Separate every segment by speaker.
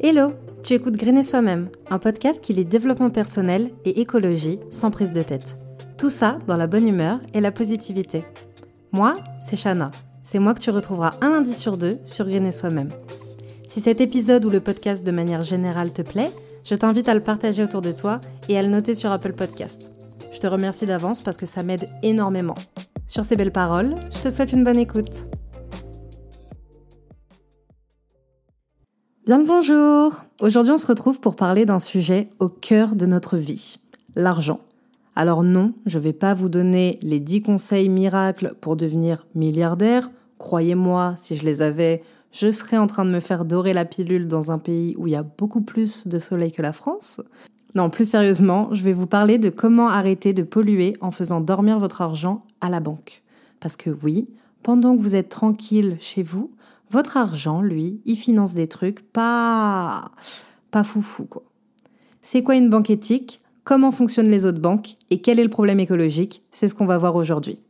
Speaker 1: Hello, tu écoutes Grainer Soi-même, un podcast qui lit développement personnel et écologie sans prise de tête. Tout ça dans la bonne humeur et la positivité. Moi, c'est Shana. C'est moi que tu retrouveras un lundi sur deux sur Grainer Soi-même. Si cet épisode ou le podcast de manière générale te plaît, je t'invite à le partager autour de toi et à le noter sur Apple Podcast. Je te remercie d'avance parce que ça m'aide énormément. Sur ces belles paroles, je te souhaite une bonne écoute. Bien le bonjour Aujourd'hui on se retrouve pour parler d'un sujet au cœur de notre vie, l'argent. Alors non, je ne vais pas vous donner les 10 conseils miracles pour devenir milliardaire. Croyez-moi, si je les avais, je serais en train de me faire dorer la pilule dans un pays où il y a beaucoup plus de soleil que la France. Non, plus sérieusement, je vais vous parler de comment arrêter de polluer en faisant dormir votre argent à la banque. Parce que oui, pendant que vous êtes tranquille chez vous, votre argent, lui, il finance des trucs pas pas foufou quoi. C'est quoi une banque éthique? Comment fonctionnent les autres banques? Et quel est le problème écologique? C'est ce qu'on va voir aujourd'hui.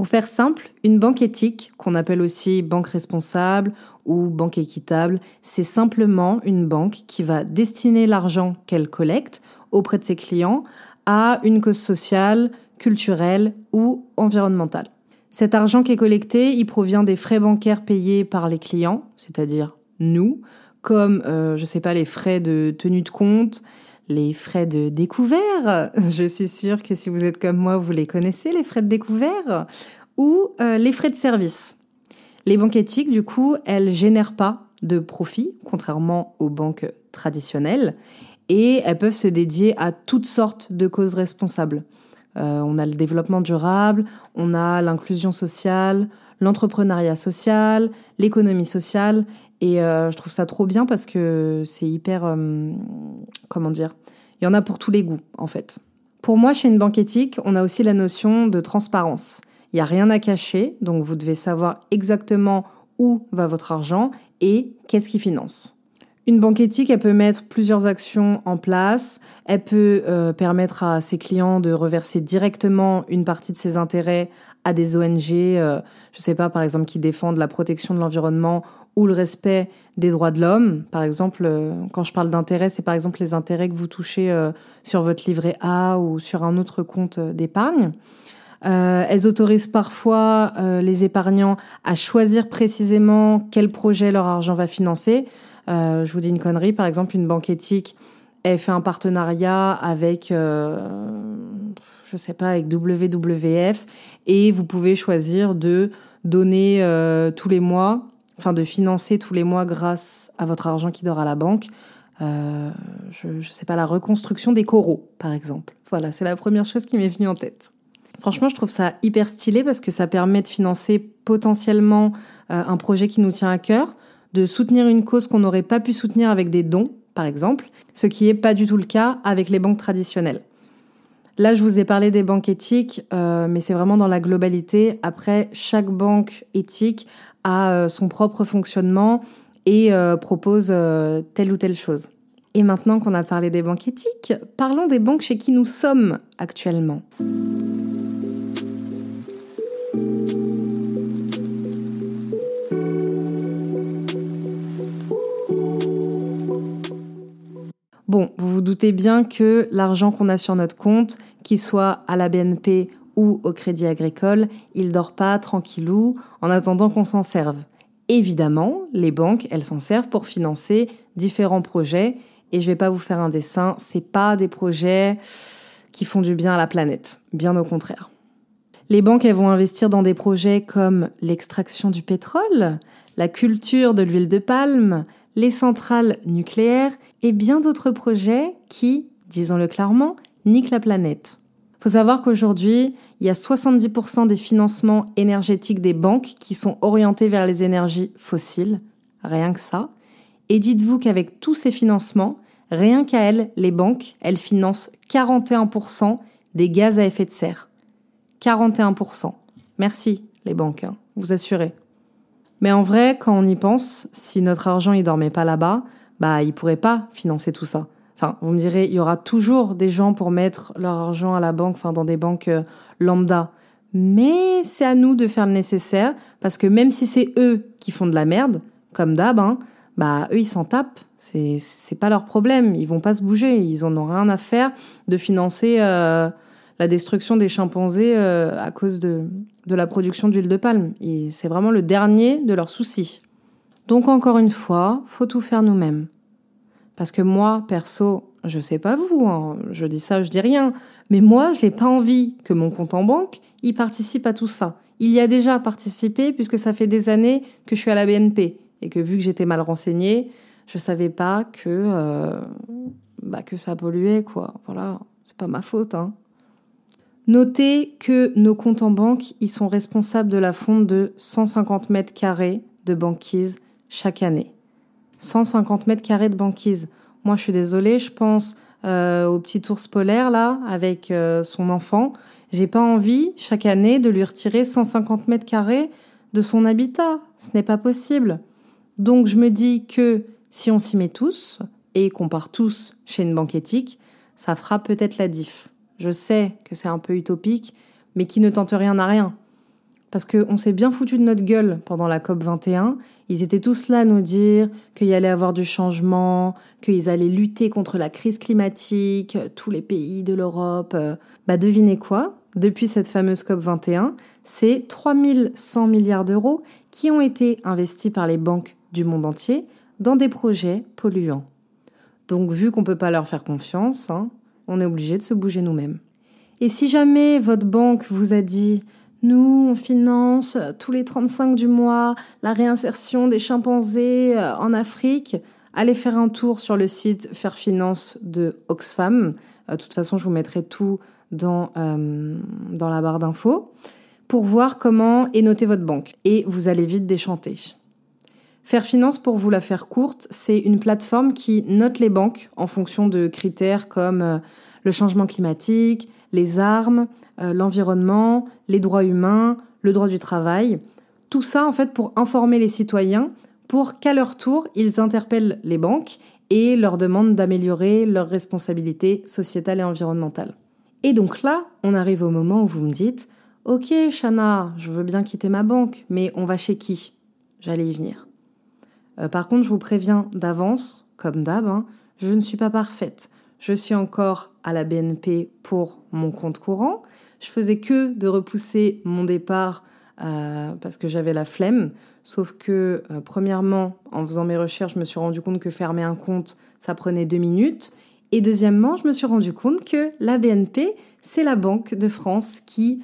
Speaker 1: Pour faire simple, une banque éthique, qu'on appelle aussi banque responsable ou banque équitable, c'est simplement une banque qui va destiner l'argent qu'elle collecte auprès de ses clients à une cause sociale, culturelle ou environnementale. Cet argent qui est collecté, il provient des frais bancaires payés par les clients, c'est-à-dire nous, comme, euh, je sais pas, les frais de tenue de compte, les frais de découvert. Je suis sûre que si vous êtes comme moi, vous les connaissez, les frais de découvert. Ou euh, les frais de service. Les banques éthiques, du coup, elles génèrent pas de profit, contrairement aux banques traditionnelles, et elles peuvent se dédier à toutes sortes de causes responsables. Euh, on a le développement durable, on a l'inclusion sociale, l'entrepreneuriat social, l'économie sociale, et euh, je trouve ça trop bien parce que c'est hyper... Euh, comment dire Il y en a pour tous les goûts, en fait. Pour moi, chez une banque éthique, on a aussi la notion de transparence. Il n'y a rien à cacher, donc vous devez savoir exactement où va votre argent et qu'est-ce qui finance. Une banque éthique, elle peut mettre plusieurs actions en place. Elle peut euh, permettre à ses clients de reverser directement une partie de ses intérêts à des ONG, euh, je ne sais pas, par exemple, qui défendent la protection de l'environnement ou le respect des droits de l'homme. Par exemple, euh, quand je parle d'intérêts, c'est par exemple les intérêts que vous touchez sur votre livret A ou sur un autre compte d'épargne. elles autorisent parfois les épargnants à choisir précisément quel projet leur argent va financer. Euh, je vous dis une connerie, par exemple, une banque éthique, elle fait un partenariat avec, euh, je sais pas, avec WWF, et vous pouvez choisir de donner euh, tous les mois, enfin de financer tous les mois grâce à votre argent qui dort à la banque. je ne sais pas, la reconstruction des coraux, par exemple. Voilà, c'est la première chose qui m'est venue en tête. Franchement, je trouve ça hyper stylé parce que ça permet de financer potentiellement un projet qui nous tient à cœur, de soutenir une cause qu'on n'aurait pas pu soutenir avec des dons, par exemple, ce qui n'est pas du tout le cas avec les banques traditionnelles. Là, je vous ai parlé des banques éthiques, euh, mais c'est vraiment dans la globalité. Après, chaque banque éthique a euh, son propre fonctionnement et euh, propose telle ou telle chose. Et maintenant qu'on a parlé des banques éthiques, parlons des banques chez qui nous sommes actuellement. Vous doutez bien que l'argent qu'on a sur notre compte, qu'il soit à la BNP ou au Crédit Agricole, il dort pas tranquillou en attendant qu'on s'en serve. Évidemment, les banques, elles s'en servent pour financer différents projets et je vais pas vous faire un dessin, c'est pas des projets qui font du bien à la planète, bien au contraire. Les banques, elles vont investir dans des projets comme l'extraction du pétrole, la culture de l'huile de palme, les centrales nucléaires et bien d'autres projets qui, disons-le clairement, niquent la planète. Faut savoir qu'aujourd'hui, il y a 70% des financements énergétiques des banques qui sont orientés vers les énergies fossiles, rien que ça. Et dites-vous qu'avec tous ces financements, rien qu'à elles, les banques, elles financent 41% des gaz à effet de serre. 41%. Merci les banques, hein, vous assurez. Mais en vrai, quand on y pense, si notre argent il dormait pas là-bas, bah il pourrait pas financer tout ça. Enfin, vous me direz, il y aura toujours des gens pour mettre leur argent à la banque, enfin dans des banques euh, lambda. Mais c'est à nous de faire le nécessaire, parce que même si c'est eux qui font de la merde, comme d'hab, hein, bah eux ils s'en tapent. C'est c'est pas leur problème. Ils vont pas se bouger. Ils en ont rien à faire de financer euh, la destruction des chimpanzés euh, à cause de la production d'huile de palme. Et c'est vraiment le dernier de leurs soucis. Donc encore une fois, faut tout faire nous-mêmes. Parce que moi, perso, je sais pas vous, hein, je dis ça, je dis rien, mais moi, j'ai pas envie que mon compte en banque, y participe à tout ça. Il y a déjà participé puisque ça fait des années que je suis à la BNP et que vu que j'étais mal renseignée, je savais pas que euh, bah, que ça polluait quoi. Voilà, c'est pas ma faute. Hein. Notez que nos comptes en banque, ils sont responsables de la fonte de 150 mètres carrés de banquise chaque année. 150 mètres carrés de banquise. Moi, je suis désolée, je pense euh, au petit ours polaire là, avec euh, son enfant. J'ai pas envie chaque année de lui retirer 150 mètres carrés de son habitat. Ce n'est pas possible. Donc, je me dis que si on s'y met tous et qu'on part tous chez une banque éthique, ça fera peut-être la diff. Je sais que c'est un peu utopique, mais qui ne tente rien à rien. Parce qu'on s'est bien foutu de notre gueule pendant la COP 21 ils étaient tous là à nous dire qu'il y allait avoir du changement, qu'ils allaient lutter contre la crise climatique, tous les pays de l'Europe. Bah devinez quoi? Depuis cette fameuse COP 21, c'est 3100 milliards d'euros qui ont été investis par les banques du monde entier dans des projets polluants. Donc vu qu'on ne peut pas leur faire confiance, hein, on est obligé de se bouger nous-mêmes. Et si jamais votre banque vous a dit nous, on finance tous les 35 du mois la réinsertion des chimpanzés euh, en Afrique. Allez faire un tour sur le site Faire Finance de Oxfam. Euh, de toute façon, je vous mettrai tout dans, euh, dans la barre d'infos pour voir comment est notée votre banque. Et vous allez vite déchanter. Faire Finance, pour vous la faire courte, c'est une plateforme qui note les banques en fonction de critères comme le changement climatique, les armes, euh, l'environnement, les droits humains, le droit du travail. Tout ça, en fait, pour informer les citoyens, pour qu'à leur tour, ils interpellent les banques et leur demandent d'améliorer leurs responsabilités sociétales et environnementales. Et donc là, on arrive au moment où vous me dites Ok, Shana, je veux bien quitter ma banque, mais on va chez qui J'allais y venir. Euh, par contre, je vous préviens d'avance, comme d'hab, hein, je ne suis pas parfaite. Je suis encore à la BNP pour mon compte courant, je faisais que de repousser mon départ euh, parce que j'avais la flemme. Sauf que, euh, premièrement, en faisant mes recherches, je me suis rendu compte que fermer un compte, ça prenait deux minutes. Et deuxièmement, je me suis rendu compte que la BNP, c'est la banque de France qui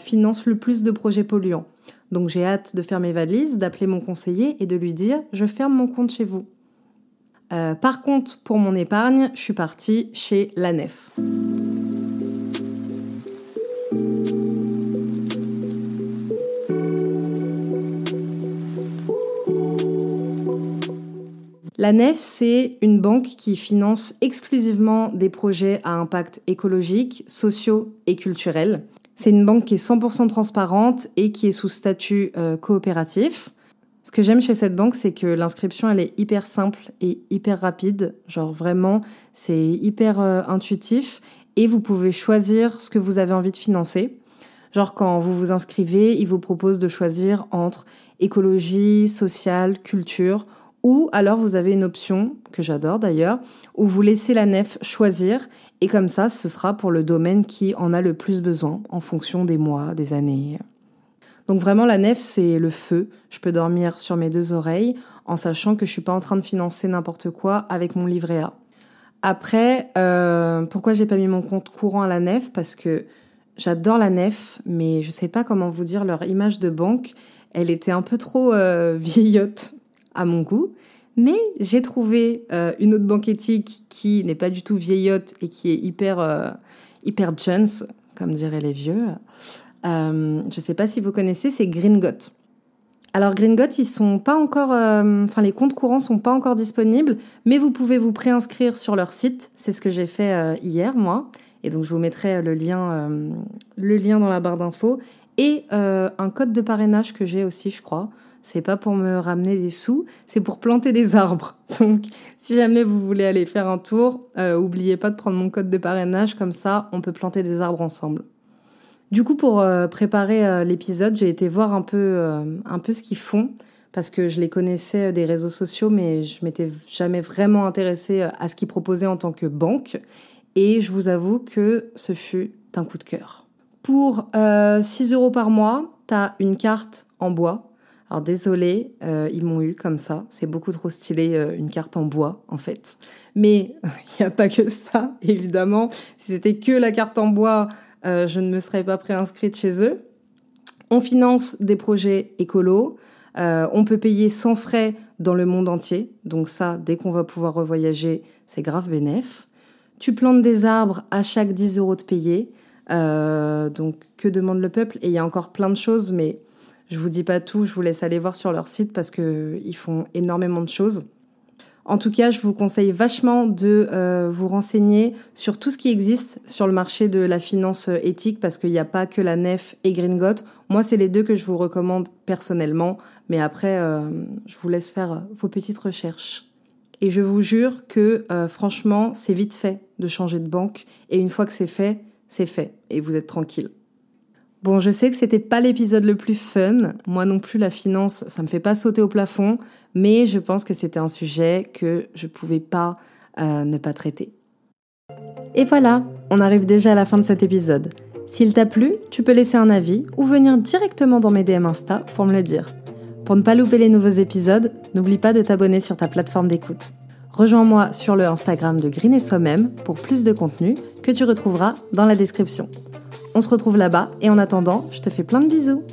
Speaker 1: finance le plus de projets polluants. Donc j'ai hâte de faire mes valises, d'appeler mon conseiller et de lui dire je ferme mon compte chez vous. par contre, pour mon épargne, je suis partie chez la Nef. La NEF, c'est une banque qui finance exclusivement des projets à impact écologique, sociaux et culturel. C'est une banque qui est 100% transparente et qui est sous statut euh, coopératif. Ce que j'aime chez cette banque, c'est que l'inscription, elle est hyper simple et hyper rapide. Genre vraiment, c'est hyper euh, intuitif et vous pouvez choisir ce que vous avez envie de financer. Genre quand vous vous inscrivez, ils vous proposent de choisir entre écologie, social, culture ou alors vous avez une option, que j'adore d'ailleurs, où vous laissez la nef choisir, et comme ça, ce sera pour le domaine qui en a le plus besoin, en fonction des mois, des années. Donc vraiment, la nef, c'est le feu. Je peux dormir sur mes deux oreilles, en sachant que je suis pas en train de financer n'importe quoi avec mon livret A. Après, euh, pourquoi j'ai pas mis mon compte courant à la nef? Parce que j'adore la nef, mais je sais pas comment vous dire, leur image de banque, elle était un peu trop euh, vieillotte à mon goût. Mais j'ai trouvé euh, une autre banque éthique qui n'est pas du tout vieillotte et qui est hyper, euh, hyper jeune, comme diraient les vieux. Euh, je ne sais pas si vous connaissez, c'est Gringot. Alors Gringot, ils sont pas encore, enfin les comptes courants sont pas encore disponibles, mais vous pouvez vous préinscrire sur leur site. C'est ce que j'ai fait hier moi, et donc je vous mettrai le lien, le lien dans la barre d'infos et un code de parrainage que j'ai aussi, je crois. C'est pas pour me ramener des sous, c'est pour planter des arbres. Donc, si jamais vous voulez aller faire un tour, euh, oubliez pas de prendre mon code de parrainage, comme ça, on peut planter des arbres ensemble. Du coup, pour euh, préparer euh, l'épisode, j'ai été voir un peu, un peu ce qu'ils font, parce que je les connaissais des réseaux sociaux, mais je m'étais jamais vraiment intéressée à ce qu'ils proposaient en tant que banque. Et je vous avoue que ce fut un coup de cœur. Pour 6 euros par mois, tu as une carte en bois alors désolé, euh, ils m'ont eu comme ça. C'est beaucoup trop stylé, euh, une carte en bois en fait. Mais il n'y a pas que ça, évidemment. Si c'était que la carte en bois, euh, je ne me serais pas préinscrite chez eux. On finance des projets écolos. on peut payer sans frais dans le monde entier. Donc ça, dès qu'on va pouvoir revoyager, c'est grave bénéf. Tu plantes des arbres à chaque 10 euros de payer. donc que demande le peuple? Et il y a encore plein de choses, mais je vous dis pas tout, je vous laisse aller voir sur leur site parce qu'ils font énormément de choses. En tout cas, je vous conseille vachement de euh, vous renseigner sur tout ce qui existe sur le marché de la finance éthique parce qu'il n'y a pas que la Nef et Gringot. Moi, c'est les deux que je vous recommande personnellement, mais après, euh, je vous laisse faire vos petites recherches. Et je vous jure que euh, franchement, c'est vite fait de changer de banque et une fois que c'est fait, c'est fait et vous êtes tranquille. Bon, je sais que c'était pas l'épisode le plus fun. Moi non plus, la finance, ça me fait pas sauter au plafond, mais je pense que c'était un sujet que je pouvais pas euh, ne pas traiter. Et voilà, on arrive déjà à la fin de cet épisode. S'il t'a plu, tu peux laisser un avis ou venir directement dans mes DM Insta pour me le dire. Pour ne pas louper les nouveaux épisodes, n'oublie pas de t'abonner sur ta plateforme d'écoute. Rejoins-moi sur le Instagram de Green et Soi-même pour plus de contenu que tu retrouveras dans la description. On se retrouve là-bas et en attendant, je te fais plein de bisous.